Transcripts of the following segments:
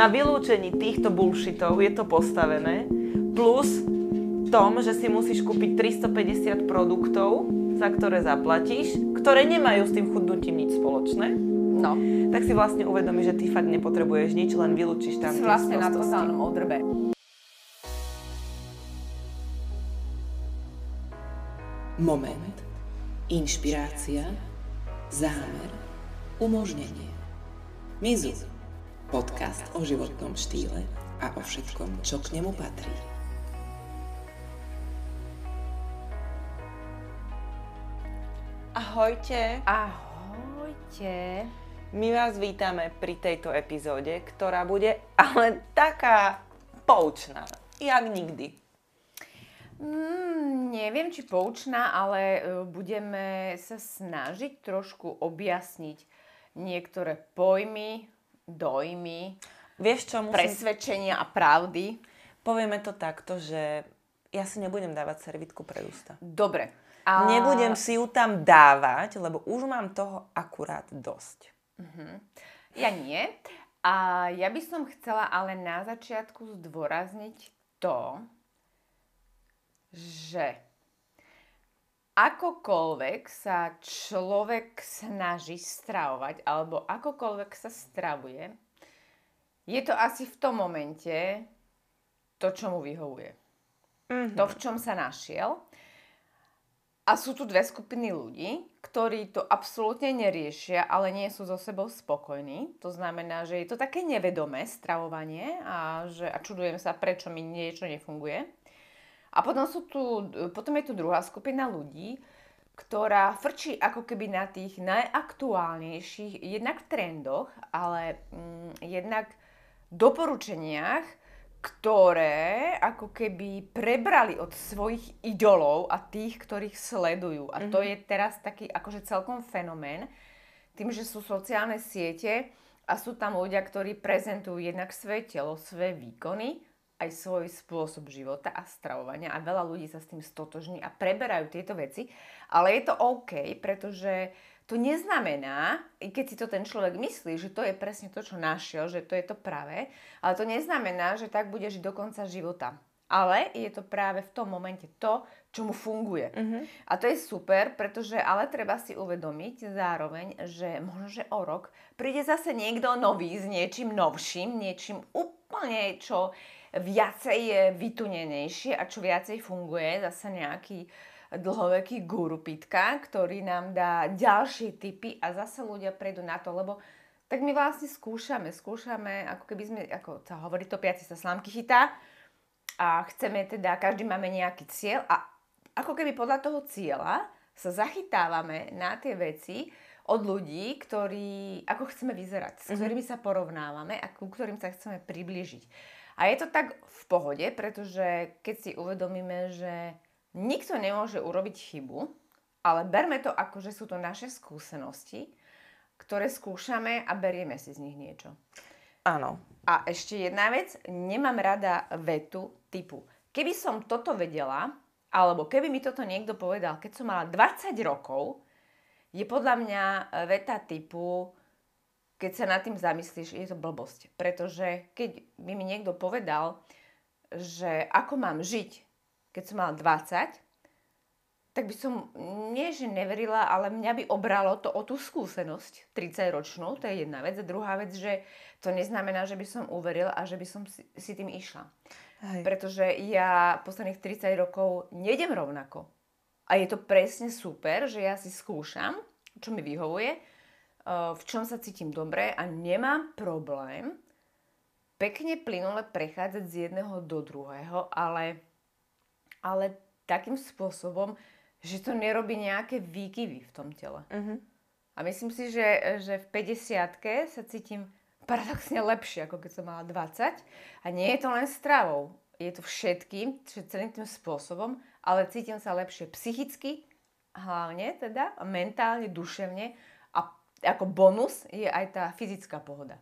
Na vylúčení týchto bullshitov je to postavené, plus tom, že si musíš kúpiť 350 produktov, za ktoré zaplatíš, ktoré nemajú s tým chudnutím nič spoločné. No. Tak si vlastne uvedomíš, že ty fakt nepotrebuješ nič, len vylúčiš tam Si vlastne na totálnom odrbe. Moment. Inšpirácia. Zámer. Umožnenie. Mizu. Podcast o životnom štýle a o všetkom, čo k nemu patrí. Ahojte, Ahojte. my vás vítame pri tejto epizóde, ktorá bude ale taká poučná, jak nikdy. Mm, neviem, či poučná, ale e, budeme sa snažiť trošku objasniť niektoré pojmy, dojmy, Vieš čo, musím... presvedčenia a pravdy. Povieme to takto, že ja si nebudem dávať servitku pred ústa. Dobre. A... Nebudem si ju tam dávať, lebo už mám toho akurát dosť. Ja nie. A ja by som chcela ale na začiatku zdôrazniť to, že akokoľvek sa človek snaží stravovať, alebo akokoľvek sa stravuje, je to asi v tom momente to, čo mu vyhovuje. Mhm. To, v čom sa našiel. A sú tu dve skupiny ľudí, ktorí to absolútne neriešia, ale nie sú so sebou spokojní. To znamená, že je to také nevedomé stravovanie a, že, a čudujem sa, prečo mi niečo nefunguje. A potom, sú tu, potom je tu druhá skupina ľudí, ktorá frčí ako keby na tých najaktuálnejších, jednak trendoch, ale mm, jednak doporučeniach, ktoré ako keby prebrali od svojich idolov a tých, ktorých sledujú. A to je teraz taký akože celkom fenomén, tým, že sú sociálne siete a sú tam ľudia, ktorí prezentujú jednak svoje telo, svoje výkony, aj svoj spôsob života a stravovania a veľa ľudí sa s tým stotožní a preberajú tieto veci, ale je to OK, pretože to neznamená, keď si to ten človek myslí, že to je presne to, čo našiel, že to je to pravé, ale to neznamená, že tak bude žiť do konca života. Ale je to práve v tom momente to, čo mu funguje. A to je super, pretože ale treba si uvedomiť zároveň, že možno, že o rok príde zase niekto nový s niečím novším, niečím úplne, čo viacej je vytunenejšie a čo viacej funguje, zase nejaký dlhoveký guru pitka, ktorý nám dá ďalšie tipy a zase ľudia prejdú na to, lebo tak my vlastne skúšame, skúšame, ako keby sme, ako sa hovorí, topiaci sa slámky chytá a chceme teda, každý máme nejaký cieľ a ako keby podľa toho cieľa sa zachytávame na tie veci od ľudí, ktorí, ako chceme vyzerať, s ktorými sa porovnávame a ku ktorým sa chceme priblížiť. A je to tak v pohode, pretože keď si uvedomíme, že nikto nemôže urobiť chybu, ale berme to ako, že sú to naše skúsenosti, ktoré skúšame a berieme si z nich niečo. Áno. A ešte jedna vec, nemám rada vetu typu, keby som toto vedela, alebo keby mi toto niekto povedal, keď som mala 20 rokov, je podľa mňa veta typu, keď sa nad tým zamyslíš, je to blbosť. Pretože keď by mi niekto povedal, že ako mám žiť, keď som mala 20, tak by som nie, že neverila, ale mňa by obralo to o tú skúsenosť 30-ročnú, to je jedna vec. A druhá vec, že to neznamená, že by som uverila a že by som si, si tým išla. Hej. Pretože ja posledných 30 rokov nejdem rovnako. A je to presne super, že ja si skúšam, čo mi vyhovuje, v čom sa cítim dobre a nemám problém pekne plynule prechádzať z jedného do druhého, ale, ale takým spôsobom, že to nerobí nejaké výkyvy v tom tele. Mhm. A myslím si, že, že v 50 sa cítim paradoxne lepšie, ako keď som mala 20. A nie je to len stravou. Je to všetkým, celým tým spôsobom, ale cítim sa lepšie psychicky, hlavne teda, mentálne, duševne. Ako bonus je aj tá fyzická pohoda.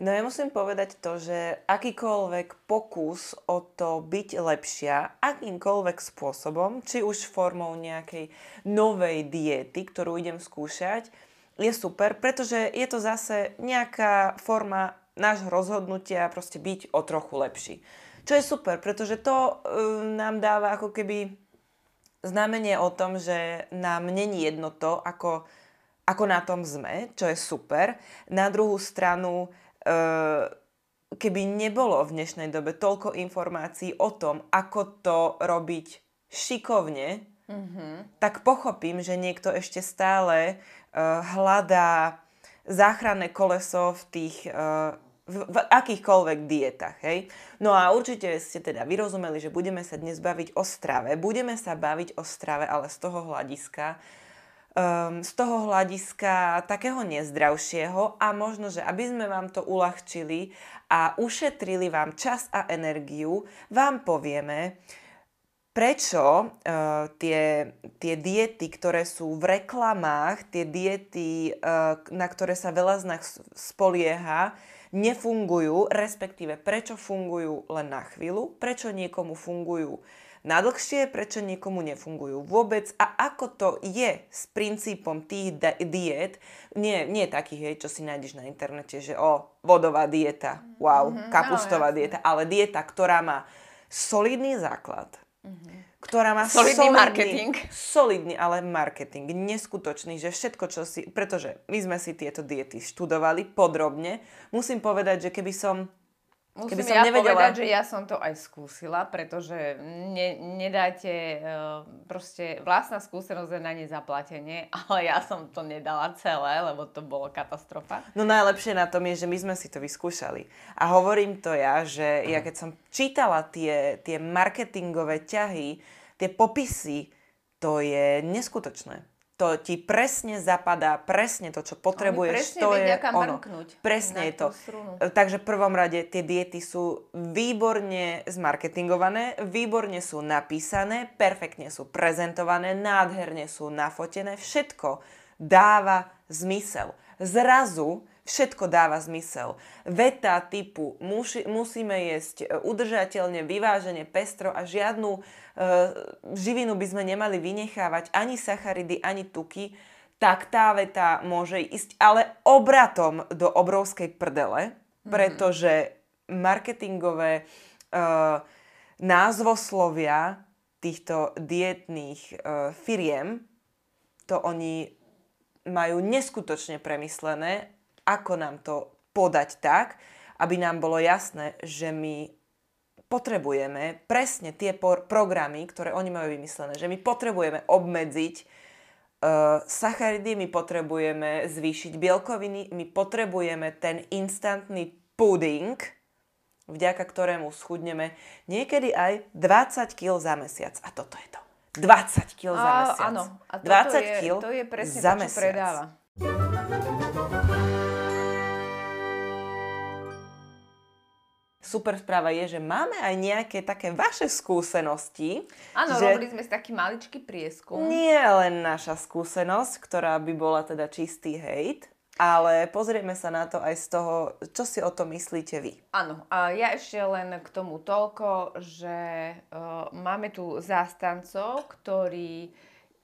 No ja musím povedať to, že akýkoľvek pokus o to byť lepšia, akýmkoľvek spôsobom, či už formou nejakej novej diety, ktorú idem skúšať, je super, pretože je to zase nejaká forma nášho rozhodnutia proste byť o trochu lepší. Čo je super, pretože to uh, nám dáva ako keby znamenie o tom, že nám není jedno to, ako, ako na tom sme, čo je super. Na druhú stranu, uh, keby nebolo v dnešnej dobe toľko informácií o tom, ako to robiť šikovne, mm-hmm. tak pochopím, že niekto ešte stále uh, hľadá záchranné koleso v tých v, v akýchkoľvek dietách, hej. No a určite ste teda vyrozumeli, že budeme sa dnes baviť o strave. Budeme sa baviť o strave, ale z toho hľadiska, um, z toho hľadiska takého nezdravšieho a možno, že aby sme vám to uľahčili a ušetrili vám čas a energiu, vám povieme, prečo uh, tie, tie diety, ktoré sú v reklamách, tie diety, uh, na ktoré sa veľa z nás spolieha, nefungujú, respektíve prečo fungujú len na chvíľu, prečo niekomu fungujú na dlhšie, prečo niekomu nefungujú vôbec a ako to je s princípom tých diet, nie, nie takých, hej, čo si nájdeš na internete, že o, vodová dieta, wow, mm-hmm, kapustová no, dieta, ale dieta, ktorá má solidný základ, mm-hmm ktorá má solidný, solidný marketing. Solidný, ale marketing. Neskutočný, že všetko, čo si... Pretože my sme si tieto diety študovali podrobne. Musím povedať, že keby som Musím Keby som ja nevedela... povedať, že ja som to aj skúsila, pretože ne, nedáte, uh, proste vlastná skúsenosť je na nezaplatenie, ale ja som to nedala celé, lebo to bolo katastrofa. No najlepšie na tom je, že my sme si to vyskúšali. A hovorím to ja, že ja keď som čítala tie, tie marketingové ťahy, tie popisy, to je neskutočné to ti presne zapadá, presne to, čo potrebuješ. To je ono. Presne je to. Strunu. Takže v prvom rade tie diety sú výborne zmarketingované, výborne sú napísané, perfektne sú prezentované, nádherne sú nafotené, všetko dáva zmysel. Zrazu všetko dáva zmysel. Veta typu muši, musíme jesť e, udržateľne, vyvážene, pestro a žiadnu uh, živinu by sme nemali vynechávať, ani sacharidy, ani tuky, tak tá veta môže ísť ale obratom do obrovskej prdele, mhm. pretože marketingové uh, názvoslovia týchto dietných uh, firiem, to oni majú neskutočne premyslené ako nám to podať tak, aby nám bolo jasné, že my potrebujeme presne tie por- programy, ktoré oni majú vymyslené, že my potrebujeme obmedziť uh, sacharidy, my potrebujeme zvýšiť bielkoviny, my potrebujeme ten instantný pudding, vďaka ktorému schudneme niekedy aj 20 kg za mesiac. A toto je to. 20 kg za mesiac. Áno, a 20 kg to je presne za to, čo mesiac. predáva. Super správa je, že máme aj nejaké také vaše skúsenosti. Áno, že... robili sme si taký maličký prieskum. Nie len naša skúsenosť, ktorá by bola teda čistý hejt, ale pozrieme sa na to aj z toho, čo si o to myslíte vy. Áno, a ja ešte len k tomu toľko, že uh, máme tu zástancov, ktorí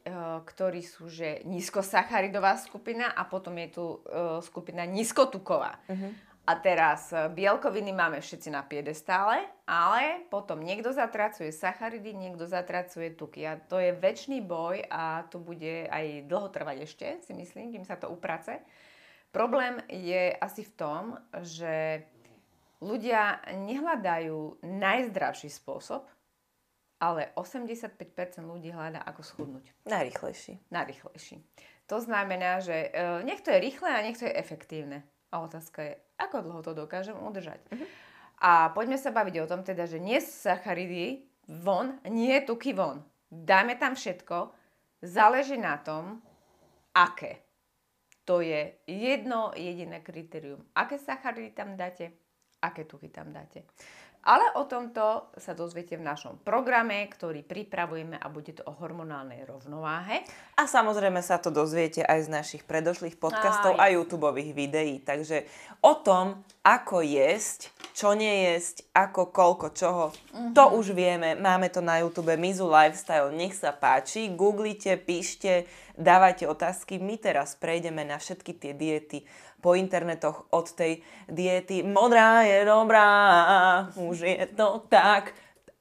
uh, ktorí sú že nízkosacharidová skupina a potom je tu uh, skupina nízkotuková. Uh-huh. A teraz e, bielkoviny máme všetci na piedestále, ale potom niekto zatracuje sacharidy, niekto zatracuje tuky. A to je väčší boj a to bude aj dlho trvať ešte, si myslím, kým sa to uprace. Problém je asi v tom, že ľudia nehľadajú najzdravší spôsob, ale 85% ľudí hľadá, ako schudnúť. Najrychlejší. Najrychlejší. To znamená, že e, nech to je rýchle a nech to je efektívne. A otázka je, ako dlho to dokážem udržať. Uh-huh. A poďme sa baviť o tom teda, že nie sacharidy von, nie tuky von. Dáme tam všetko, záleží na tom, aké. To je jedno jediné kritérium. Aké sacharidy tam dáte, aké tuky tam dáte. Ale o tomto sa dozviete v našom programe, ktorý pripravujeme a bude to o hormonálnej rovnováhe. A samozrejme sa to dozviete aj z našich predošlých podcastov aj. a YouTube videí. Takže o tom, ako jesť, čo nejesť, ako, koľko, čoho. To už vieme, máme to na YouTube Mizu Lifestyle, nech sa páči, googlite, píšte, dávajte otázky. My teraz prejdeme na všetky tie diety po internetoch od tej diety modrá je dobrá, už je to tak.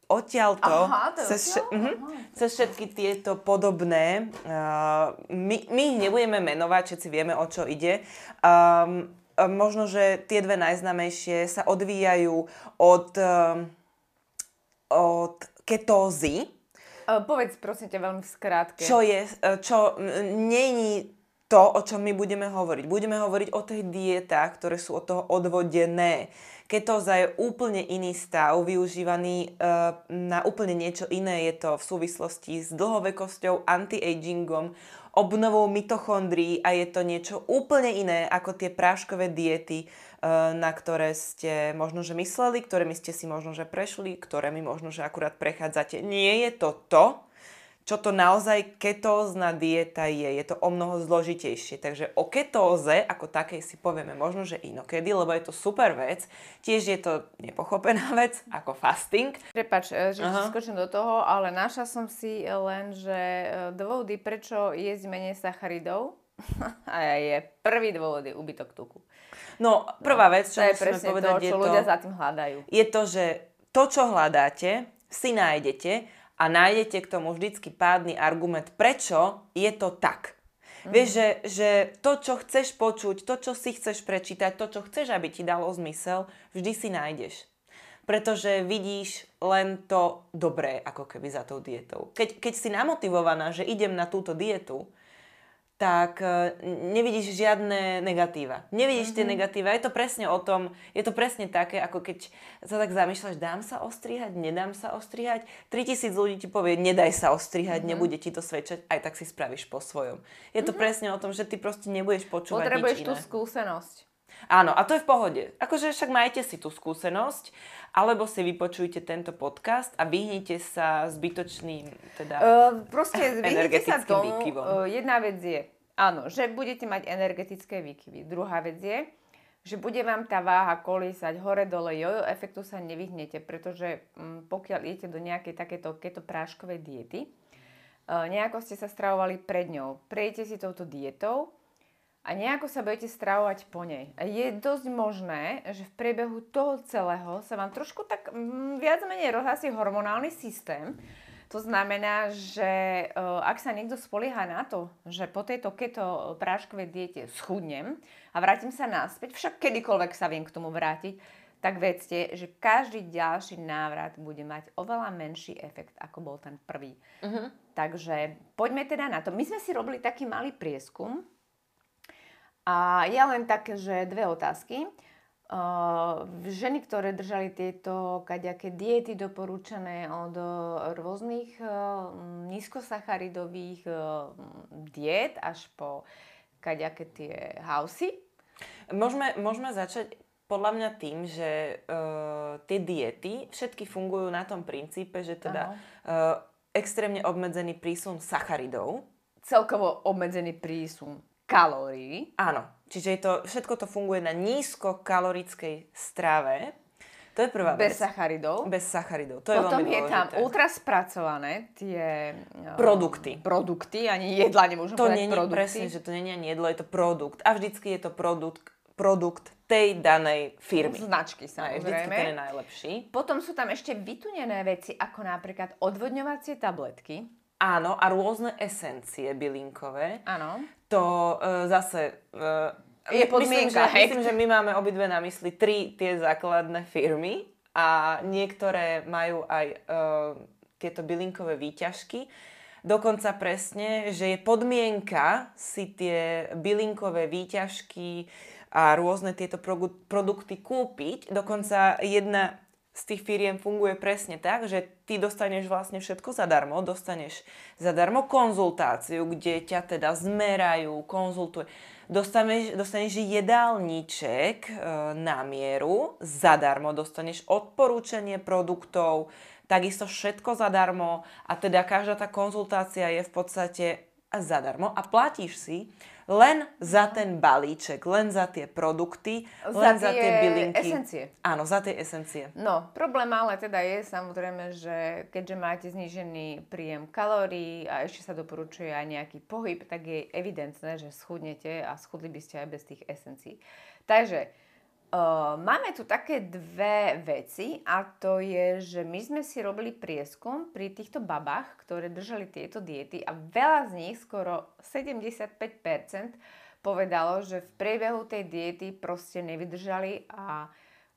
Odtiaľto, Aha, to cez, odtiaľ? mhm, cez všetky tieto podobné, uh, my, my ich nebudeme menovať, všetci vieme, o čo ide. Um, možno, že tie dve najznamejšie sa odvíjajú od, um, od ketózy, povedz prosím ťa veľmi v skrátke. čo je, čo m, není to, o čom my budeme hovoriť. Budeme hovoriť o tých dietách, ktoré sú od toho odvodené. Ketóza je úplne iný stav, využívaný uh, na úplne niečo iné. Je to v súvislosti s dlhovekosťou, anti-agingom, obnovou mitochondrií a je to niečo úplne iné ako tie práškové diety, uh, na ktoré ste možno, že mysleli, ktorými ste si možno, že prešli, ktorými možno, že akurát prechádzate. Nie je to to, čo to naozaj ketózna dieta je. Je to o mnoho zložitejšie. Takže o ketóze ako takej si povieme možno, že inokedy, lebo je to super vec. Tiež je to nepochopená vec ako fasting. Prepač, e, že Aha. skočím do toho, ale našla som si len, že e, dôvody, prečo jesť menej sacharidov, a je prvý dôvod je úbytok tuku. No, prvá vec, čo je musíme presne povedať, to, je čo to, ľudia za tým hľadajú. je to, že to, čo hľadáte, si nájdete a nájdete k tomu vždycky pádny argument, prečo je to tak. Mhm. Vieš, že, že to, čo chceš počuť, to, čo si chceš prečítať, to, čo chceš, aby ti dalo zmysel, vždy si nájdeš. Pretože vidíš len to dobré, ako keby za tou dietou. Keď, keď si namotivovaná, že idem na túto dietu, tak e, nevidíš žiadne negatíva. Nevidíš tie negatíva. Je to presne o tom, je to presne také, ako keď sa tak zamýšľaš, dám sa ostrihať, nedám sa ostrihať. 3000 ľudí ti povie, nedaj sa ostrihať, nebude ti to svedčať, aj tak si spravíš po svojom. Je to presne o tom, že ty proste nebudeš počúvať Potrebuješ nič tú iné. skúsenosť. Áno, a to je v pohode. Akože však majte si tú skúsenosť, alebo si vypočujte tento podcast a vyhnite sa zbytočným, teda... Uh, proste vyhnite sa tomu. výkyvom. Uh, jedna vec je, áno, že budete mať energetické výkyvy. Druhá vec je, že bude vám tá váha kolísať hore-dole, jojo efektu sa nevyhnete, pretože um, pokiaľ idete do nejakej takéto keto práškovej diety, uh, nejako ste sa stravovali pred ňou, prejdete si touto dietou a nejako sa budete stravovať po nej. Je dosť možné, že v priebehu toho celého sa vám trošku tak mm, viac menej rozhlasí hormonálny systém. To znamená, že e, ak sa niekto spolieha na to, že po tejto keto práškovej diete schudnem a vrátim sa naspäť, však kedykoľvek sa viem k tomu vrátiť, tak vedzte, že každý ďalší návrat bude mať oveľa menší efekt, ako bol ten prvý. Takže poďme teda na to. My sme si robili taký malý prieskum, a ja len také, že dve otázky. Uh, ženy, ktoré držali tieto kaďaké diety doporučené od rôznych uh, nízkosacharidových uh, diet až po kaďaké tie hausy. Môžeme, môžeme začať podľa mňa tým, že uh, tie diety všetky fungujú na tom princípe, že teda uh, extrémne obmedzený prísun sacharidov. Celkovo obmedzený prísun kalórií. Áno, čiže je to, všetko to funguje na nízkokalorickej strave. To je prvá Bez vec. sacharidov. Bez sacharidov. To je Potom veľmi je tam dôležité. ultra spracované tie Produkty. produkty, ani jedla nemôžem To povedať nie je produkty. presne, že to nie je ani jedlo, je to produkt. A vždycky je to produkt, produkt tej danej firmy. Značky Aj, vždycky ten je najlepší. Potom sú tam ešte vytunené veci, ako napríklad odvodňovacie tabletky. Áno, a rôzne esencie bylinkové. Áno. To e, zase... E, Je myslím, podmienka, že, hej. myslím, že my máme obidve na mysli tri tie základné firmy a niektoré majú aj e, tieto bylinkové výťažky. Dokonca presne, že je podmienka si tie bylinkové výťažky a rôzne tieto produkty kúpiť. Dokonca jedna z tých firiem funguje presne tak, že ty dostaneš vlastne všetko zadarmo, dostaneš zadarmo konzultáciu, kde ťa teda zmerajú, konzultujú. Dostaneš, dostaneš jedálniček e, na mieru, zadarmo, dostaneš odporúčanie produktov, takisto všetko zadarmo a teda každá tá konzultácia je v podstate zadarmo a platíš si len za ten balíček, len za tie produkty, len za tie bylinky. esencie. Áno, za tie esencie. No, problém ale teda je samozrejme, že keďže máte znížený príjem kalórií a ešte sa doporučuje aj nejaký pohyb, tak je evidentné, že schudnete a schudli by ste aj bez tých esencií. Takže máme tu také dve veci a to je, že my sme si robili prieskum pri týchto babách, ktoré držali tieto diety a veľa z nich, skoro 75%, povedalo, že v priebehu tej diety proste nevydržali a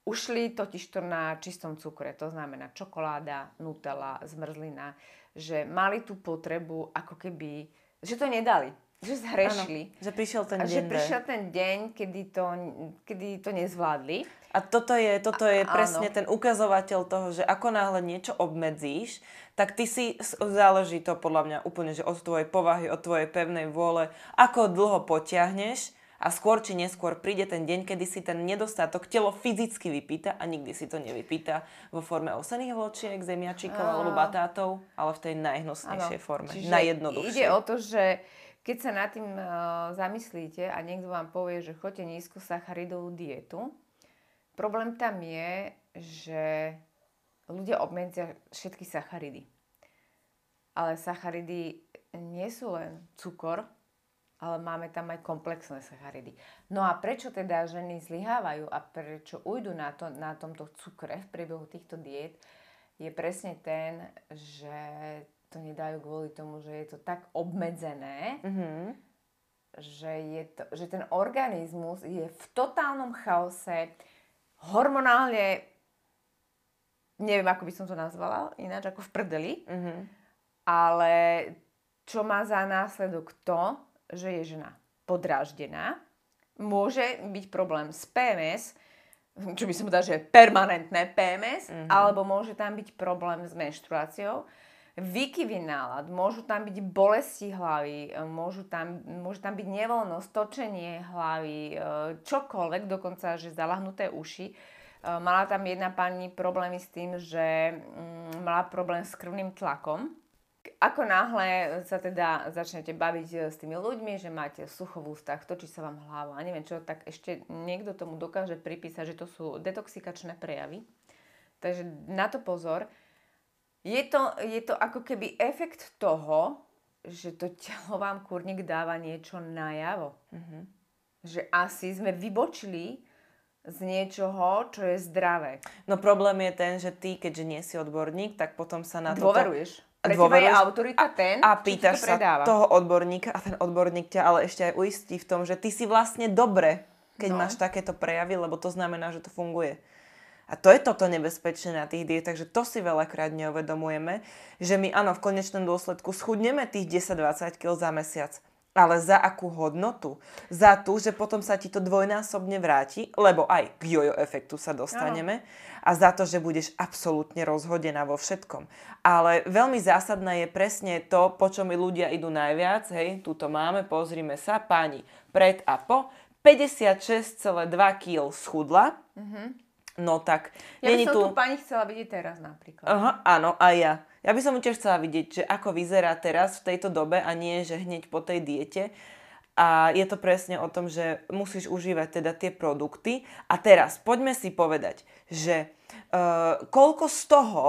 ušli totižto na čistom cukre, to znamená čokoláda, nutella, zmrzlina, že mali tú potrebu ako keby, že to nedali, že zhrešili. Áno, že prišiel ten a deň že prišiel ten deň, kedy to, kedy to nezvládli. A toto je, toto je A- presne áno. ten ukazovateľ toho, že ako náhle niečo obmedzíš, tak ty si, záleží to podľa mňa úplne, že od tvojej povahy, od tvojej pevnej vôle, ako dlho potiahneš a skôr či neskôr príde ten deň, kedy si ten nedostatok telo fyzicky vypýta a nikdy si to nevypýta vo forme osených vločiek, zemiačikov alebo batátov, ale v tej najhnusnejšej forme, Čiže najjednoduchšej. Ide o to, že keď sa nad tým uh, zamyslíte a niekto vám povie, že choďte nízkosacharidovú dietu, problém tam je, že ľudia obmedzia všetky sacharidy. Ale sacharidy nie sú len cukor, ale máme tam aj komplexné sacharidy. No a prečo teda ženy zlyhávajú a prečo ujdu na, to, na tomto cukre v priebehu týchto diét, je presne ten, že to nedajú kvôli tomu, že je to tak obmedzené, Mhm. že, je to, že ten organizmus je v totálnom chaose, hormonálne, neviem, ako by som to nazvala, ináč ako v prdeli, Mhm. ale čo má za následok to, že je žena podráždená, môže byť problém s PMS, čo by som povedala, že je permanentné PMS, alebo môže tam byť problém s menštruáciou, výkyvy nálad, môžu tam byť bolesti hlavy, e, môžu tam, môže tam byť nevoľnosť, točenie hlavy, e, čokoľvek, dokonca, že zalahnuté uši. E, Mala tam jedna pani problémy s tým, že mm, mala problém s krvným tlakom. Ako náhle sa teda začnete baviť s tými ľuďmi, že máte sucho v ústach, točí sa vám hlava a neviem čo, tak ešte niekto tomu dokáže pripísať, že to sú detoxikačné prejavy. Takže na to pozor. Je to, je to ako keby efekt toho, že to telo vám kurník dáva niečo najavo. Že asi sme vybočili z niečoho, čo je zdravé. No problém je ten, že ty, keďže nie si odborník, tak potom sa na toto... Dôveruješ. Pre teba je Dôveruješ autorita ten, a pýtaš to sa toho odborníka a ten odborník ťa ale ešte aj uistí v tom, že ty si vlastne dobre, keď No. máš takéto prejavy, lebo to znamená, že to funguje. A to je toto nebezpečné na tých dietách, že to si veľakrát neuvedomujeme, že my áno, v konečnom dôsledku schudneme tých 10-20 kg za mesiac, ale za akú hodnotu? Za tú, že potom sa ti to dvojnásobne vráti, lebo aj k jojo efektu sa dostaneme a za to, že budeš absolútne rozhodená vo všetkom. Ale veľmi zásadné je presne to, po čom ľudia idú najviac. Hej, tuto máme, pozrime sa, páni, pred a po. 56,2 kg schudla. No tak. Ja by som tu... tú pani chcela vidieť teraz napríklad. Aha, áno, aj ja. Ja by som tiež chcela vidieť, že ako vyzerá teraz v tejto dobe a nie, že hneď po tej diete. A je to presne o tom, že musíš užívať teda tie produkty. A teraz poďme si povedať, že uh, koľko z toho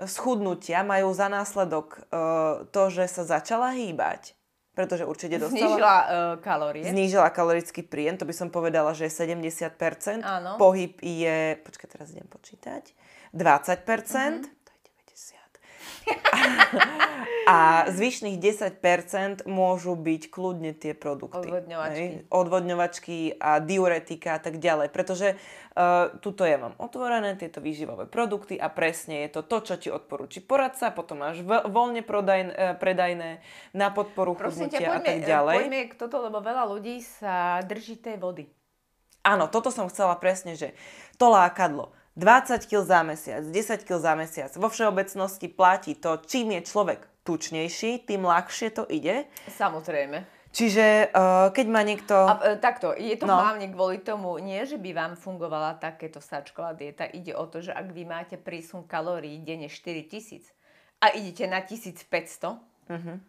schudnutia majú za následok uh, to, že sa začala hýbať, pretože určite dostala... Znížila uh, kalórie. Znížila kalorický príjem, to by som povedala, že je 70%. Áno. Pohyb je, počkaj, teraz idem počítať, 20%, Mhm. To je 90. A zvyšných 10% môžu byť kľudne tie produkty. Odvodňovačky. Hej, Odvodňovačky a diuretika a tak ďalej. Pretože uh, tuto ja mám otvorené tieto výživové produkty a presne je to to, čo ti odporúči poradca, potom máš v, voľne prodaj, eh, predajné na podporu Prosím chudnutia ťa, a tak ďalej. poďme k toto, lebo veľa ľudí sa drží tej vody. Áno, toto som chcela presne, že to lákadlo. 20 kg za mesiac, 10 kg za mesiac. Vo všeobecnosti platí to, čím je človek tučnejší, tým ľahšie to ide. Samozrejme. Čiže uh, keď má niekto... A e, takto, je to No. hlavne kvôli tomu, nie že by vám fungovala takéto sačková dieta, ide o to, že ak vy máte prísun kalórií denne 4000 a idete na 1500, Mhm.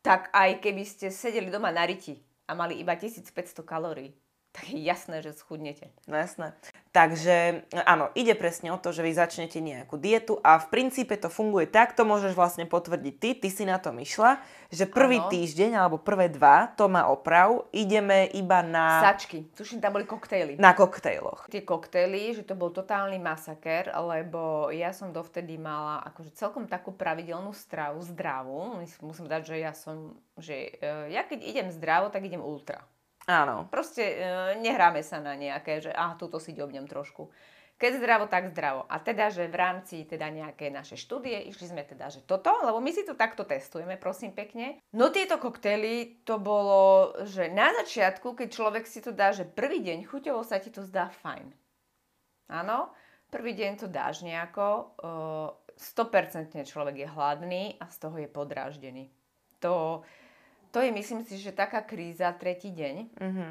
tak aj keby ste sedeli doma na riti a mali iba 1500 kalórií, tak je jasné, že schudnete. No jasné. Takže áno, ide presne o to, že vy začnete nejakú dietu a v princípe to funguje tak, to môžeš vlastne potvrdiť ty, ty si na to myšla, že prvý Áno. týždeň alebo prvé dva, to má oprav, ideme iba na, Sačky, tuším, tam boli koktejly. na koktejloch. Tie koktejly, že to bol totálny masaker, lebo ja som dovtedy mala akože celkom takú pravidelnú stravu, zdravú. Mus- Musím dať, že ja som, že e, ja keď idem zdravo, tak idem ultra. Áno. Proste e, nehráme sa na nejaké, že ah, túto si ďobnem trošku. Keď zdravo, tak zdravo. A teda, že v rámci teda nejaké naše štúdie išli sme teda, že toto, lebo my si to takto testujeme, prosím pekne. No tieto koktejly, to bolo, že na začiatku, keď človek si to dá, že prvý deň chuťovo sa ti to zdá fajn. Áno, prvý deň to dáš nejako, e, 100% človek je hladný a z toho je podráždený. To, to je, myslím si, že taká kríza tretí deň. Mhm.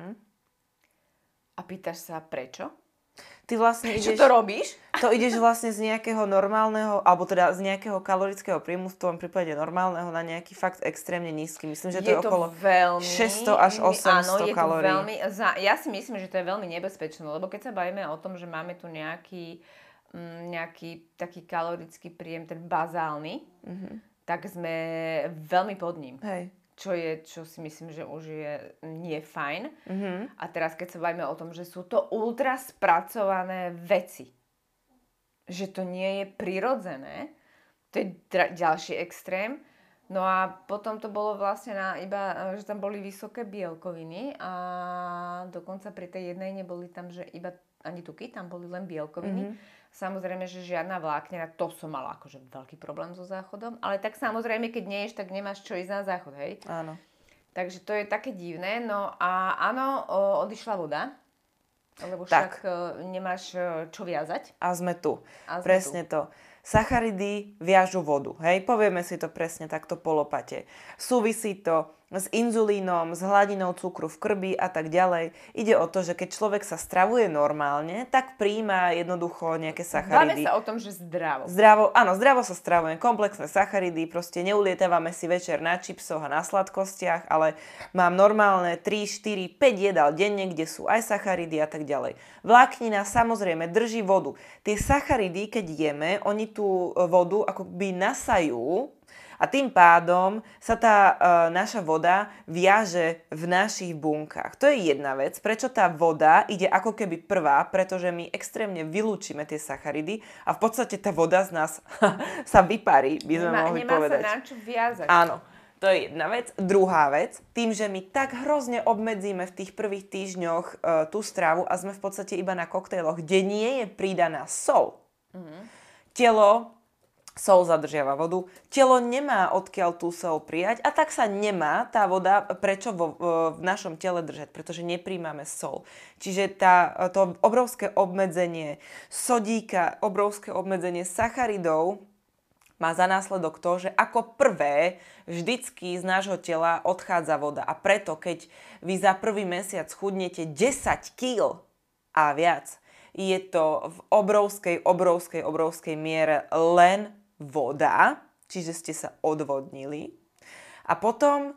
A pýtaš sa, prečo? Ty vlastne Čo ideš, to robíš? to ideš vlastne z nejakého normálneho, alebo teda z nejakého kalorického príjmu, v tom prípade normálneho, na nejaký fakt extrémne nízky. Myslím, že to je, okolo... veľmi, 600 až 800 áno, je kalórií. To veľmi, za, ja si myslím, že to je veľmi nebezpečné, lebo keď sa bavíme o tom, že máme tu nejaký, mm, nejaký taký kalorický príjem, ten bazálny, Mhm. tak sme veľmi pod ním. Hej. Čo je, čo si myslím, že už je nie fajn. Mhm. A teraz, keď sa bavíme o tom, že sú to ultra spracované veci, že to nie je prirodzené, to je dra- ďalší extrém. No a potom to bolo vlastne na iba, že tam boli vysoké bielkoviny a dokonca pri tej jednej neboli tam, že iba ani tuky, tam boli len bielkoviny. Mhm. Samozrejme, že žiadna vláknina, to som mala akože veľký problém so záchodom, ale tak samozrejme, keď neješ, tak nemáš čo ísť na záchod, hej. Áno. Takže to je také divné. No a áno, o, odišla voda, lebo Tak. však e, nemáš e, čo viazať. A sme tu. A sme presne to. Sacharidy viažu vodu. Hej, povieme si to presne takto po lopate. Súvisí to s inzulínom, s hladinou cukru v krvi a tak ďalej. Ide o to, že keď človek sa stravuje normálne, tak príjma jednoducho nejaké Báme sacharidy. sa o tom, že zdravo. Zdravo, áno, zdravo sa stravujeme, komplexné sacharidy, proste neulietávame si večer na čipsoch a na sladkostiach, ale mám normálne 3, 4, 5 jedál denne, kde sú aj sacharidy a tak ďalej. Vláknina samozrejme drží vodu. Tie sacharidy, keď jeme, oni tú vodu ako by nasajú a tým pádom sa tá e, naša voda viaže v našich bunkách. To je jedna vec, prečo tá voda ide ako keby prvá, pretože my extrémne vylúčime tie sacharidy a v podstate tá voda z nás sa vyparí, by sme Nemá, mohli nemá povedať. sa na čo viazať. Áno, to je jedna vec. Druhá vec, tým, že my tak hrozne obmedzíme v tých prvých týždňoch e, tú stravu a sme v podstate iba na koktejloch, kde nie je pridaná sol. Telo sol zadržiava vodu, telo nemá odkiaľ tú sol prijať a tak sa nemá tá voda prečo vo, v- našom tele držať, pretože nepríjmame sol. Čiže tá, to obrovské obmedzenie sodíka, obrovské obmedzenie sacharidov má za následok to, že ako prvé vždycky z nášho tela odchádza voda. A preto, keď vy za prvý mesiac chudnete 10 kg a viac, je to v obrovskej, obrovskej, obrovskej miere len voda, čiže ste sa odvodnili. A potom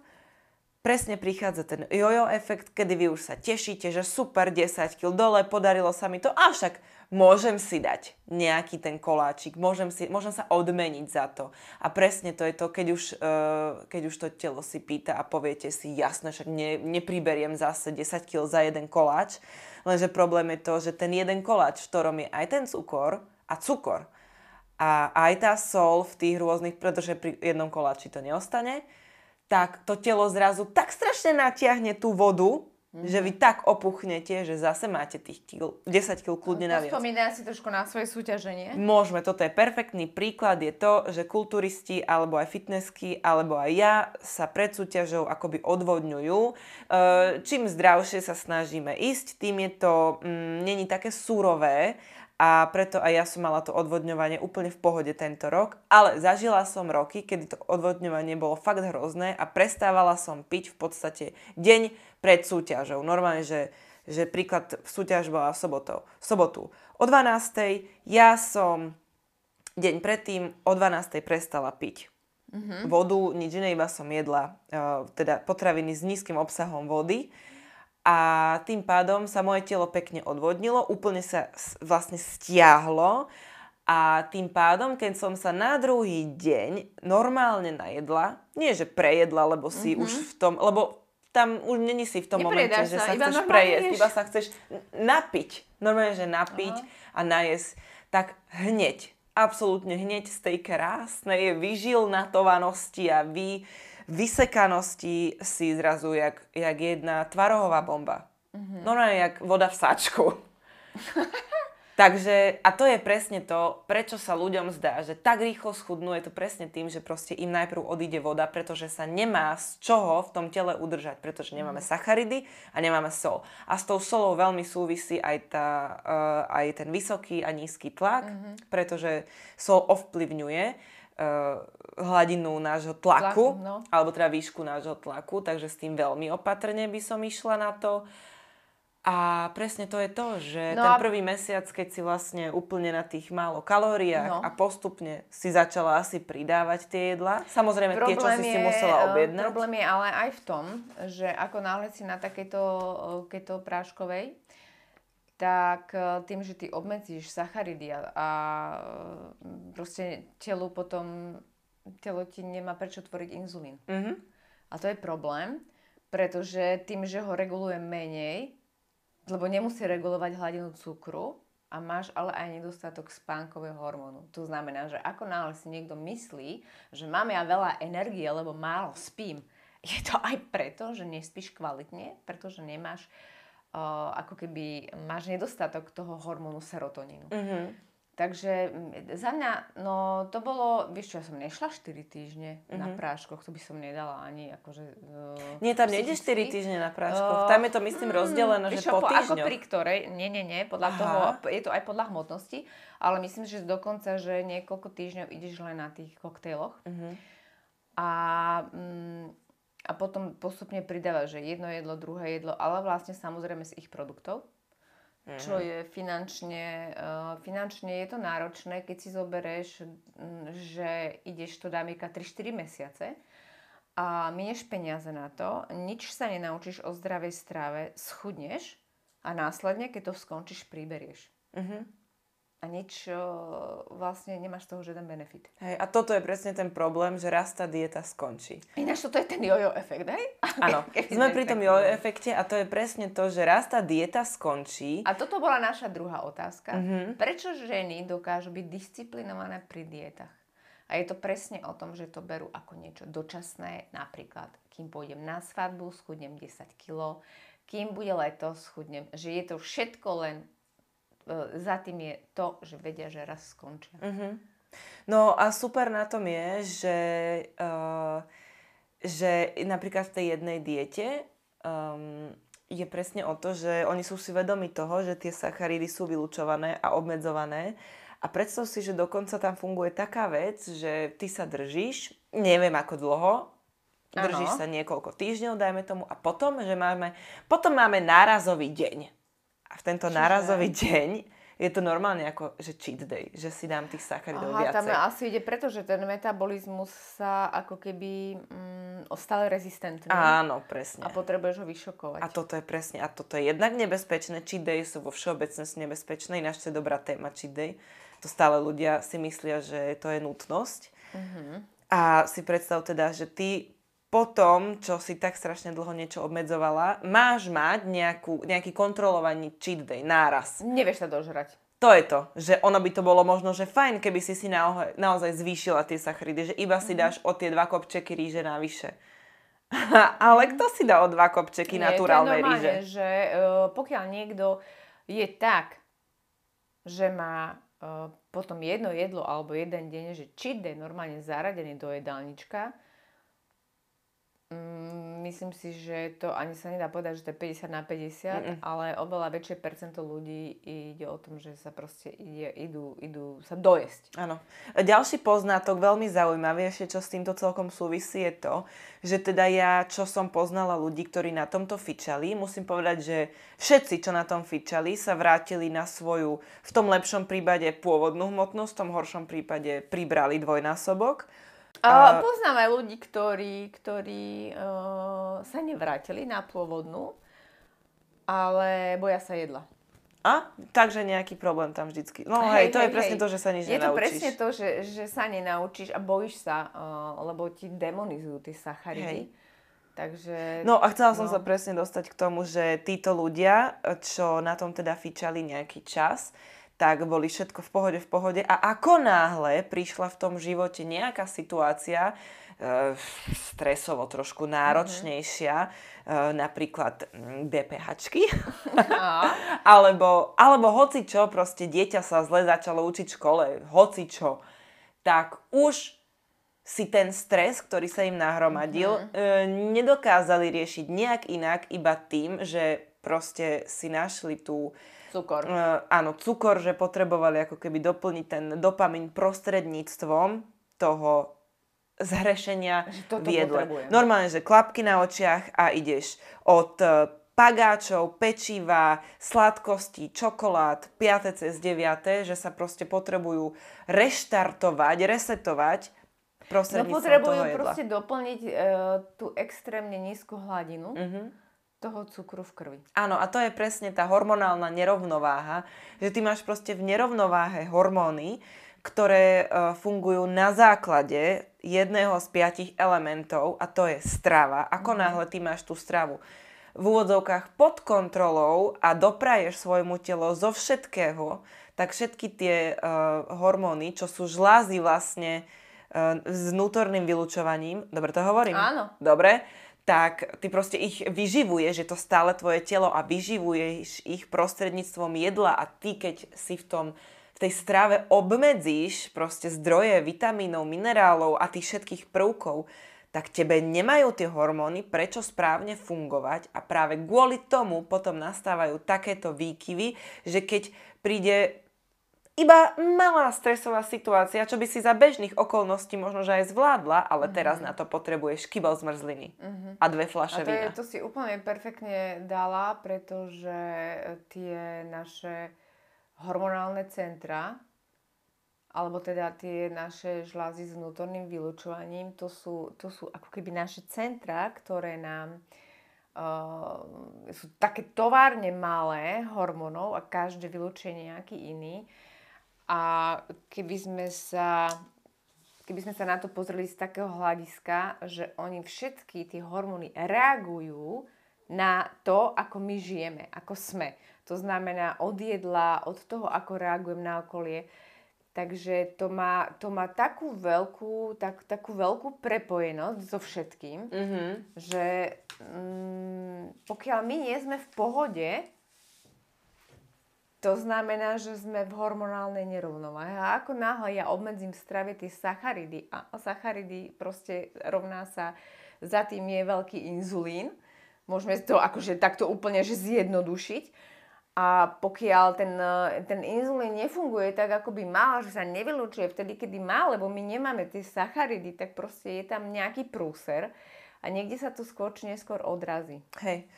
presne prichádza ten jojo efekt, kedy vy už sa tešíte, že super, 10 kg dole, podarilo sa mi to, avšak môžem si dať nejaký ten koláčik, môžem, si, môžem sa odmeniť za to. A presne to je to, keď už, uh, keď už to telo si pýta a poviete si, jasné, však ne, nepriberiem zase 10 kg za jeden koláč, lenže problém je to, že ten jeden koláč, v ktorom je aj ten cukor a cukor, a aj tá sol v tých rôznych, pretože pri jednom koláči to neostane, tak to telo zrazu tak strašne natiahne tú vodu, mm-hmm. že vy tak opuchnete, že zase máte tých kil, 10 kg kľudne naviac. Spomína si trošku na svoje súťaženie. Môžeme, toto je perfektný príklad, je to, že kulturisti alebo aj fitnessky, alebo aj ja sa pred súťažou akoby odvodňujú. E, Čím zdravšie sa snažíme ísť, tým je to, mm, není také surové a preto aj ja som mala to odvodňovanie úplne v pohode tento rok, ale zažila som roky, kedy to odvodňovanie bolo fakt hrozné a prestávala som piť v podstate deň pred súťažou. Normálne, že, že príklad súťaž bola v sobotu. V sobotu o 12. ja som deň predtým o 12. prestala piť. Mm-hmm. Vodu, nič iné, iba som jedla uh, teda potraviny s nízkym obsahom vody a tým pádom sa moje telo pekne odvodnilo, úplne sa vlastne stiahlo a tým pádom, keď som sa na druhý deň normálne najedla, nie že prejedla, lebo si mm-hmm. už v tom, lebo tam už není si v tom momente, sa, že sa chceš prejesť, ješ. iba sa chceš napiť. Normálne, že napiť Aha. a najesť. Tak hneď, absolútne hneď z tej krásnej vyžilnatovanosti a vy, vysekanosti si zrazu jak, jak jedna tvarohová bomba. Mm-hmm. Normálne jak voda v sačku. Takže, a to je presne to, prečo sa ľuďom zdá, že tak rýchlo schudnú, je to presne tým, že proste im najprv odíde voda, pretože sa nemá z čoho v tom tele udržať, pretože nemáme mhm. sacharidy a nemáme sol. A s tou solou veľmi súvisí aj, tá, uh, aj ten vysoký a nízky tlak, mm-hmm. pretože sol ovplyvňuje hladinu nášho tlaku, Tlak, no. alebo teda výšku nášho tlaku, takže s tým veľmi opatrne by som išla na to. A presne to je to, že no ten a... prvý mesiac, keď si vlastne úplne na tých málo kalóriách no. a postupne si začala asi pridávať tie jedla, samozrejme problém tie, čo si je, si musela eh, objednať. Problém je ale aj v tom, že ako náhle si na takejto eh, keto práškovej, tak eh, tým, že ty obmedzíš sacharidy a, a proste telu potom, telo ti nemá prečo tvoriť inzulín. Mm-hmm. A to je problém, pretože tým, že ho reguluje menej, lebo nemusí regulovať hladinu cukru a máš ale aj nedostatok spánkového hormónu. To znamená, že ako náhle si niekto myslí, že mám ja veľa energie, lebo málo spím, je to aj preto, že nespíš kvalitne, pretože nemáš uh, ako keby máš nedostatok toho hormónu serotonínu. Mm-hmm. Takže mm, za mňa, no to bolo, vieš čo, ja som nešla 4 týždne mm-hmm. na mhm. práškoch, to by som nedala ani akože... Uh, nie, tam nejde 4 týždne na práškoch, uh, tam je to myslím mm, rozdelené, že čo, po, po týždňoch. Ako pri ktorej, nie, nie, nie, podľa Aha. toho, je to aj podľa hmotnosti, ale myslím, že dokonca, že niekoľko týždňov ideš len na tých koktejloch. Mm-hmm. A, mm, a potom postupne pridávaš, že jedno jedlo, druhé jedlo, ale vlastne samozrejme z ich produktov čo mhm. je finančne, uh, finančne je to náročné, keď si zoberieš, že ideš to dámika 3-4 mesiace a minieš peniaze na to, nič sa nenaučíš o zdravej strave, schudneš a následne, keď to skončíš, príberieš. Uh-huh a nič vlastne nemáš z toho žiaden benefit. Hej, a toto je presne ten problém, že raz tá dieta skončí. Ináč toto je ten jojo efekt, hej? Áno, sme pri tom jojo efekte a to je presne to, že raz tá dieta skončí. A toto bola naša druhá otázka. Mm-hmm. Prečo ženy dokážu byť disciplinované pri dietach? A je to presne o tom, že to berú ako niečo dočasné, napríklad, kým pôjdem na svadbu, schudnem 10 kg, kým bude leto, schudnem, že je to všetko len za tým je to, že vedia, že raz skončia. Uh-huh. No a super na tom je, že, uh, že napríklad v tej jednej diete um, je presne o to, že oni sú si vedomi toho, že tie sacharidy sú vylúčované a obmedzované. A predstav si, že dokonca tam funguje taká vec, že ty sa držíš, neviem ako dlho, držíš ano. sa niekoľko týždňov, dajme tomu, a potom, že máme, potom máme nárazový deň. A v tento Čiže... nárazový deň je to normálne ako, že cheat day, že si dám tých sacharidov Aha, viacej. tam asi ide preto, že ten metabolizmus sa ako keby mm, stále rezistentný. Áno, presne. A potrebuješ ho vyšokovať. A toto je presne, a toto je jednak nebezpečné. Cheat day sú vo všeobecnosti nebezpečné, ináč to je dobrá téma cheat day. To stále ľudia si myslia, že to je nutnosť. Uh-huh. A si predstav teda, že ty po tom, čo si tak strašne dlho niečo obmedzovala, máš mať nejakú, nejaký kontrolovaný cheat day, náraz. Nevieš sa dožrať. To je to, že ono by to bolo možno, že fajn, keby si si naozaj, naozaj zvýšila tie sacharidy, že iba si mhm. dáš o tie dva kopčeky ríže navyše. Ale kto si dá o dva kopčeky Nie, naturálnej ríže? že uh, pokiaľ niekto je tak, že má uh, potom jedno jedlo alebo jeden deň, že cheat day normálne zaradený do jedálnička, Mm, myslím si, že to ani sa nedá povedať, že to je 50 na 50, Mm-mm. ale oveľa väčšie percento ľudí ide o tom, že sa proste ide, idú, idú sa dojesť. Áno. Ďalší poznatok, veľmi zaujímavý, ešte čo s týmto celkom súvisí, je to, že teda ja, čo som poznala ľudí, ktorí na tomto fičali, musím povedať, že všetci, čo na tom fičali, sa vrátili na svoju, v tom lepšom prípade pôvodnú hmotnosť, v tom horšom prípade pribrali dvojnásobok. A poznám aj ľudí, ktorí, ktorí uh, sa nevrátili na pôvodnú, ale boja sa jedla. A? Takže nejaký problém tam vždycky. No hej, hej to hej, je presne hej. to, že sa nič je nenaučíš. Je to presne to, že, že sa nenaučíš a bojíš sa, uh, lebo ti demonizujú tie sacharidy. Hej. Takže... No a chcela som no. sa presne dostať k tomu, že títo ľudia, čo na tom teda fičali nejaký čas, tak boli všetko v pohode, v pohode. A ako náhle prišla v tom živote nejaká situácia, e, stresovo trošku náročnejšia, mm-hmm E, napríklad DPHčky, alebo, alebo hoci čo, proste dieťa sa zle začalo učiť v škole, hoci čo, tak už si ten stres, ktorý sa im nahromadil, mm-hmm. nedokázali riešiť nejak inak, iba tým, že proste si našli tú Cukor. Uh, áno, cukor, že potrebovali ako keby doplniť ten dopamin prostredníctvom toho zhrešenia v jedle. Normálne, že klapky na očiach a ideš od e, pagáčov, pečiva, sladkosti, čokolád, 5. cez 9. že sa proste potrebujú reštartovať, resetovať prostredníctvom no, potrebujú toho jedla. proste doplniť uh, tú extrémne nízku hladinu uh-huh. Toho cukru v krvi. Áno, a to je presne tá hormonálna nerovnováha, že ty máš proste v nerovnováhe hormóny, ktoré uh, fungujú na základe jedného z piatich elementov a to je strava. Ako mm. náhle ty máš tú stravu v úvodzovkách pod kontrolou a dopraješ svojmu telo zo všetkého, tak všetky tie uh, hormóny, čo sú žlázy vlastne uh, s vnútorným vylučovaním, dobre to hovorím? Áno. Dobre, tak ty proste ich vyživuješ, je to stále tvoje telo a vyživuješ ich prostredníctvom jedla a ty, keď si v tom tej strave obmedzíš proste zdroje vitamínov, minerálov a tých všetkých prvkov, tak tebe nemajú tie hormóny prečo správne fungovať a práve kvôli tomu potom nastávajú takéto výkyvy, že keď príde iba malá stresová situácia, čo by si za bežných okolností možno že aj zvládla, ale mm-hmm. teraz na to potrebuješ kybel zmrzliny mm-hmm. a dve fľaše a to, je, to si úplne perfektne dala, pretože tie naše hormonálne centra, alebo teda tie naše žlázy s vnútorným vylučovaním, to sú, to sú ako keby naše centra, ktoré nám uh, sú také továrne malé hormónov a každé vylučuje nejaký iný. A keby sme sa keby sme sa na to pozreli z takého hľadiska, že oni všetky tie hormóny reagujú na to, ako my žijeme, ako sme. To znamená od jedla, od toho, ako reagujem na okolie. Takže to má, to má takú veľkú, tak, takú veľkú prepojenosť so všetkým, mm-hmm. že mm, pokiaľ my nie sme v pohode, to znamená, že sme v hormonálnej nerovnováhe. A ako náhle ja obmedzím v strave tie sacharidy, a sacharidy proste rovná sa, za tým je veľký inzulín, môžeme to akože takto úplne že zjednodušiť, a pokiaľ ten, ten inzulín nefunguje tak, ako by mal, že sa nevylučuje vtedy, kedy má, lebo my nemáme tie sacharidy, tak proste je tam nejaký prúser a niekde sa to skôr či neskôr odrazí. Hej.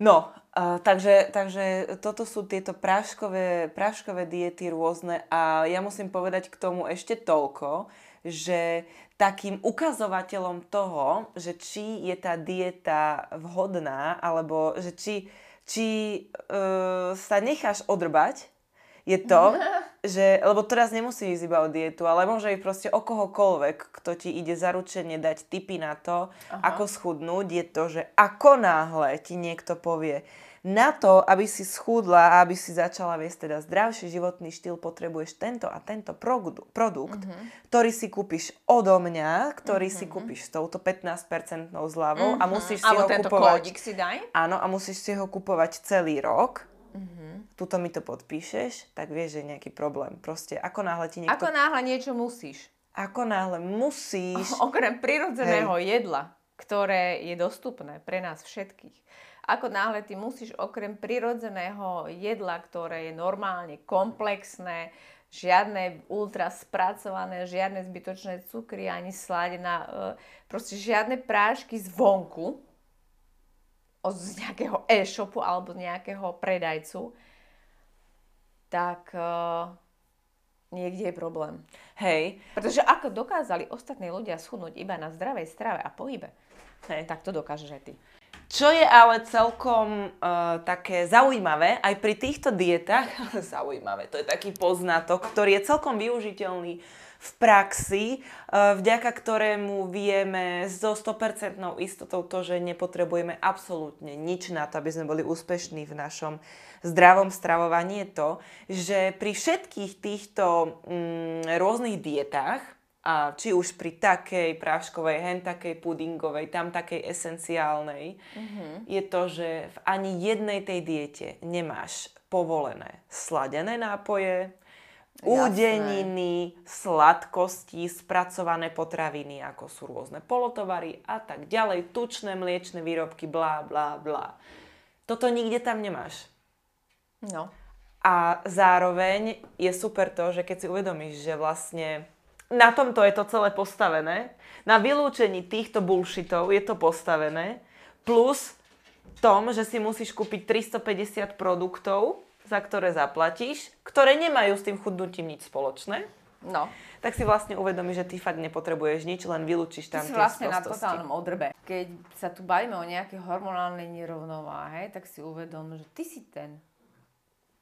No, uh, takže, takže toto sú tieto práškové, práškové diety rôzne a ja musím povedať k tomu ešte toľko, že takým ukazovateľom toho, že či je tá dieta vhodná, alebo že či či uh, sa necháš odrbať, je to, že, lebo teraz nemusí ísť iba o dietu, ale môže ísť proste o kohokoľvek, kto ti ide zaručene dať tipy na to, Aha. ako schudnúť, je to, že ako náhle ti niekto povie, na to, aby si schudla a aby si začala viesť teda zdravší životný štýl, potrebuješ tento a tento produkt, produkt uh-huh. ktorý si kúpiš odo mňa, ktorý uh-huh. si mhm. kúpiš s touto 15-percentnou zľavou uh-huh. a mhm. musíš si Abo ho kupovať. si daj. Áno, a musíš si ho kupovať celý rok. Uh-huh. Tuto mi to podpíšeš, tak vieš, že je nejaký problém. Proste ako náhle ti niekto... Ako náhle niečo musíš. Ako náhle musíš... Okrem prirodzeného Hej. jedla, ktoré je dostupné pre nás všetkých ako náhle ty musíš okrem prirodzeného jedla, ktoré je normálne komplexné, žiadne ultra spracované, žiadne zbytočné cukry, ani sladená, proste žiadne prášky zvonku, z nejakého e-shopu alebo z nejakého predajcu, tak uh, niekde je problém. Hej, Pretože ako dokázali ostatní ľudia schudnúť iba na zdravej strave a pohybe, hej. tak to dokážeš aj ty. Čo je ale celkom uh, také zaujímavé, aj pri týchto dietách, zaujímavé, to je taký poznatok, ktorý je celkom využiteľný v praxi, uh, vďaka ktorému vieme so 100% istotou to, že nepotrebujeme absolútne nič na to, aby sme boli úspešní v našom zdravom stravovaní, je to, že pri všetkých týchto mm, rôznych dietách, a či už pri takej práškovej, hen takej pudingovej, tam takej esenciálnej, je to, že v ani jednej tej diete nemáš povolené sladené nápoje, údeniny, sladkosti, spracované potraviny, ako sú rôzne polotovary a tak ďalej, tučné mliečne výrobky, blá, blá, blá. Toto nikde tam nemáš. No. A zároveň je super to, že keď si uvedomíš, že vlastne na tomto je to celé postavené, na vylúčení týchto bullshitov je to postavené, plus tom, že si musíš kúpiť 350 produktov, za ktoré zaplatíš, ktoré nemajú s tým chudnutím nič spoločné, No. tak si vlastne uvedomíš, že ty fakt nepotrebuješ nič, len vylúčiš tam Ty si vlastne na sprostosti. totálnom odrbe. Keď sa tu bavíme o nejakej hormonálnej nerovnováhe, tak si uvedom, že ty si ten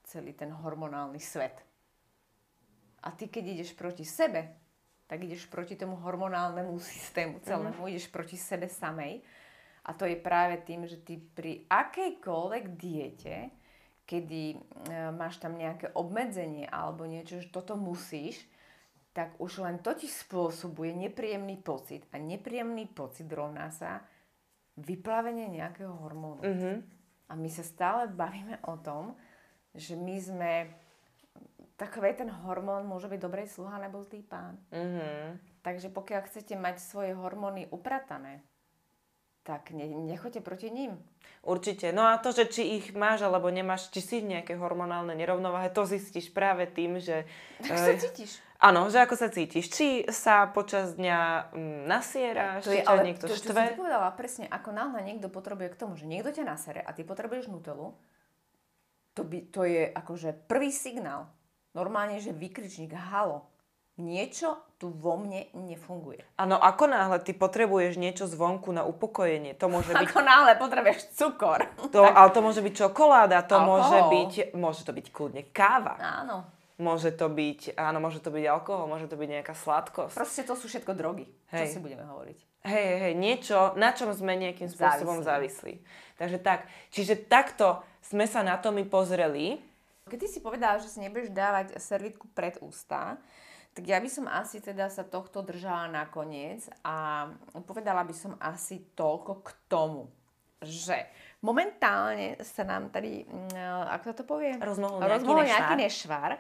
celý ten hormonálny svet. A ty, keď ideš proti sebe, tak ideš proti tomu hormonálnemu systému celému, ideš proti sebe samej. A to je práve tým, že ty pri akejkoľvek diete, kedy e, máš tam nejaké obmedzenie alebo niečo, že toto musíš, tak už len to ti spôsobuje nepríjemný pocit. A nepríjemný pocit rovná sa vyplavenie nejakého hormónu. Mhm. A my sa stále bavíme o tom, že my sme... Takový ten hormón môže byť dobrej sluha nebo zlý pán. Mhm. Takže pokiaľ chcete mať svoje hormóny upratané, tak ne, nechoďte proti ním. Určite. No a to, že či ich máš alebo nemáš, či si nejaké hormonálne nerovnováhe, to zistíš práve tým, že... Tak sa eh, cítiš. Áno, že ako sa cítiš. Či sa počas dňa mm, nasieráš, či ťa niekto to, štve. ty povedala presne, ako náhle niekto potrebuje k tomu, že niekto ťa nasere a ty potrebuješ nutelu, to, by, to je akože prvý signál. Normálne, že vykričník, halo, niečo tu vo mne nefunguje. Áno, ako náhle ty potrebuješ niečo zvonku na upokojenie, to môže byť... Ako náhle potrebuješ cukor. To, ale to môže byť čokoláda, to Alkohol. môže byť, môže to byť kľudne káva. Áno. Môže to byť, áno, môže to byť alkohol, môže to byť nejaká sladkosť. Proste to sú všetko drogy. Hej. Čo si budeme hovoriť? Hej, hej, hej, niečo, na čom sme nejakým spôsobom závislí. Takže tak, čiže takto sme sa na to my pozreli. Keď ty si povedala, že si nebudeš dávať servitku pred ústa, tak ja by som asi teda sa tohto držala nakoniec a povedala by som asi toľko k tomu, že momentálne sa nám tady, mm, ako sa to povie? Rozmohol nejaký Rozmohol nejaký nešvar.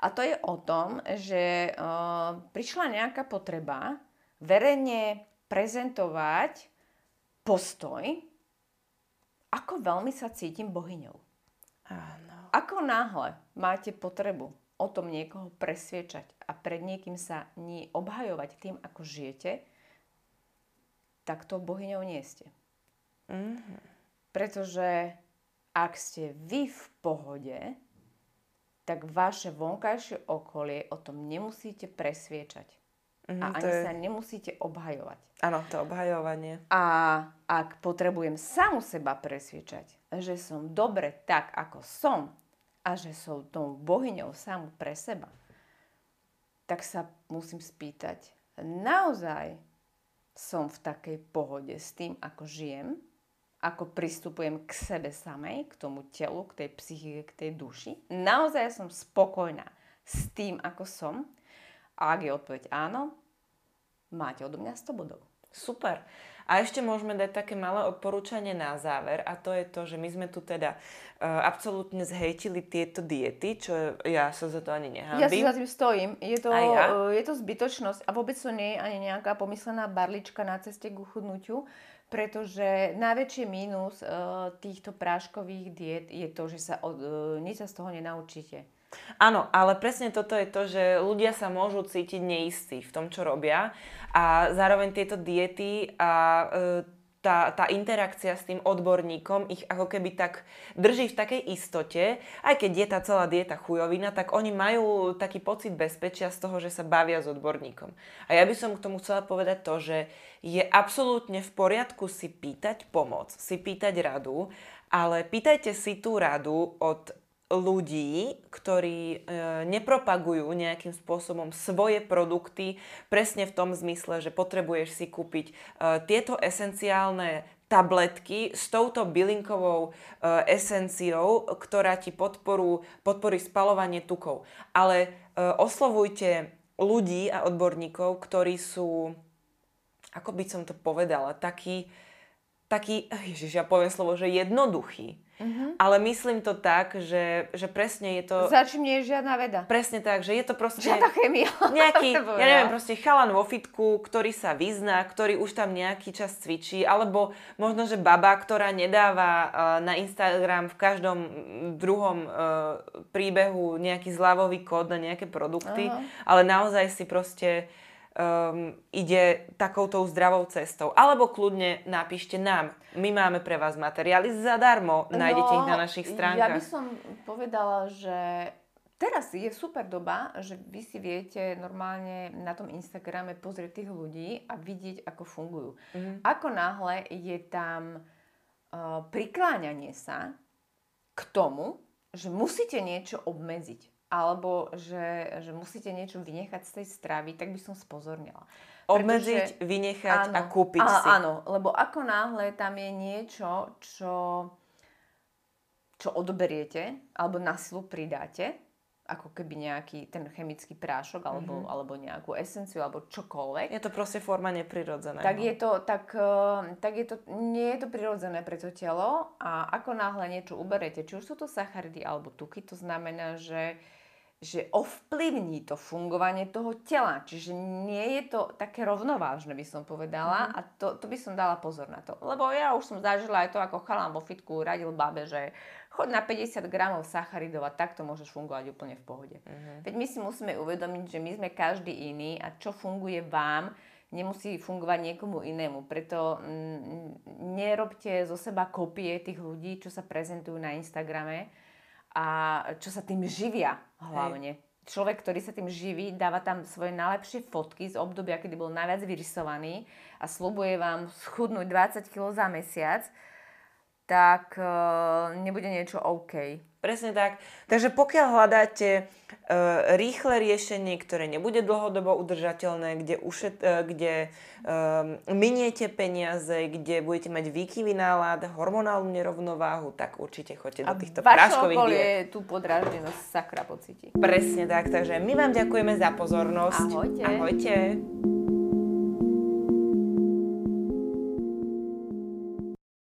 A to je o tom, že uh, prišla nejaká potreba verejne prezentovať postoj, ako veľmi sa cítim bohyňou. Áno. Ako náhle máte potrebu o tom niekoho presviečať a pred niekým sa ní obhajovať tým, ako žijete, tak to bohyňou nie ste. Mhm. Pretože ak ste vy v pohode, tak vaše vonkajšie okolie o tom nemusíte presviečať. Mhm, a ani je- sa nemusíte obhajovať. Áno, to obhajovanie. A ak potrebujem samu seba presviečať, že som dobre tak, ako som a že som tou bohyňou samu pre seba, tak sa musím spýtať, naozaj som v takej pohode s tým, ako žijem, ako pristupujem k sebe samej, k tomu telu, k tej psychike, k tej duši. Naozaj som spokojná s tým, ako som. A ak je odpoveď áno, máte odo mňa 100 bodov. Super. A ešte môžeme dať také malé odporúčanie na záver a to je to, že my sme tu teda uh, absolútne zhejtili tieto diety, čo ja sa za to ani Ja nehambím. si za tým stojím. Je to, ja? e, je to zbytočnosť a vôbec to nie je ani nejaká pomyslená barlička na ceste k uchudnutiu, pretože najväčší mínus e, týchto práškových diet je to, že sa od, e, nič sa z toho nenaučíte. Áno, ale presne toto je to, že ľudia sa môžu cítiť neistí v tom, čo robia a zároveň tieto diety a e, tá, tá interakcia s tým odborníkom ich ako keby tak drží v takej istote, aj keď je tá celá dieta chujovina, tak oni majú taký pocit bezpečia z toho, že sa bavia s odborníkom. A ja by som k tomu chcela povedať to, že je absolútne v poriadku si pýtať pomoc, si pýtať radu, ale pýtajte si tú radu od ľudí, ktorí e, nepropagujú nejakým spôsobom svoje produkty presne v tom zmysle, že potrebuješ si kúpiť e, tieto esenciálne tabletky s touto bylinkovou e, esenciou, ktorá ti podporu, podporí spalovanie tukov. Ale e, oslovujte ľudí a odborníkov, ktorí sú, ako by som to povedala, takí, taký, ježiš, ja poviem slovo, že jednoduchý. Uh-huh. Ale myslím to tak, že, že presne je to... Za čím nie je žiadna veda. Presne tak, že je to proste... Žiadna chemia. Nejaký, ja neviem, proste chalan vo fitku, ktorý sa vyzná, ktorý už tam nejaký čas cvičí, alebo možno, že baba, ktorá nedáva uh, na Instagram v každom druhom uh, príbehu nejaký zľavový kód na nejaké produkty, uh-huh. ale naozaj si proste um, ide takouto zdravou cestou. Alebo kľudne napíšte nám. My máme pre vás materiály zadarmo. Nájdete no, ich na našich stránkach. Ja by som povedala, že teraz je super doba, že vy si viete normálne na tom Instagrame pozrieť tých ľudí a vidieť, ako fungujú. Mm-hmm. Ako náhle je tam uh, prikláňanie sa k tomu, že musíte niečo obmedziť alebo že, že musíte niečo vynechať z tej stravy, tak by som spozornila. Obmedziť, Pretože, vynechať áno, a kúpiť a, si. Áno, lebo ako náhle tam je niečo, čo, čo odberiete alebo na silu pridáte, ako keby nejaký ten chemický prášok alebo, mm-hmm. alebo nejakú esenciu alebo čokoľvek. Je to proste forma neprirodzená. Tak je to, tak, eh, tak je to, nie je to prirodzené pre to telo a ako náhle niečo uberete, či už sú to sacharidy alebo tuky, to znamená, že že ovplyvní to fungovanie toho tela. Čiže nie je to také rovnovážne, by som povedala. Mm-hmm. A to, to by som dala pozor na to. Lebo ja už som zažila aj to, ako chalám vo fitku radil babe, že chod na 50 gramov sacharidov a takto môžeš fungovať úplne v pohode. Mm-hmm. Veď my si musíme uvedomiť, že my sme každý iný a čo funguje vám, nemusí fungovať niekomu inému. Preto mm, nerobte zo seba kopie tých ľudí, čo sa prezentujú na Instagrame a čo sa tým živia hlavne. Hej. Človek, ktorý sa tým živí, dáva tam svoje najlepšie fotky z obdobia, kedy bol najviac vyrysovaný a slubuje vám schudnúť 20 kg za mesiac, tak uh, nebude niečo OK. Presne tak. Takže pokiaľ hľadáte uh, rýchle riešenie, ktoré nebude dlhodobo udržateľné, kde, ušet, uh, kde um, miniete peniaze, kde budete mať výkyvy nálad, hormonálnu nerovnováhu, tak určite choďte do týchto práškových diet. tú podráždenosť sakra pocíti. Presne tak. Takže my vám ďakujeme za pozornosť. Ahojte. Ahojte.